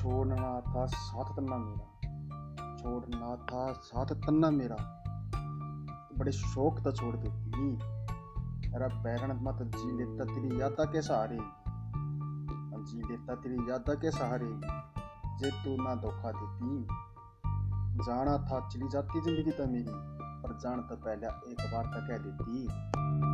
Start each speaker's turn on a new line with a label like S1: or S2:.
S1: छोड़ना था साथ तन्ना मेरा। छोड़ना था साथ तन्ना मेरा। बड़े शौक तो छोड़ देती मेरा बैरण मत जी लेता तेरी यादा के सहारे जी लेता तेरी यादा के सहारे जे तू ना धोखा देती। जाना था चली जाती ज़िंदगी तो मेरी, पर जान तो पहले एक बार तो कह देती।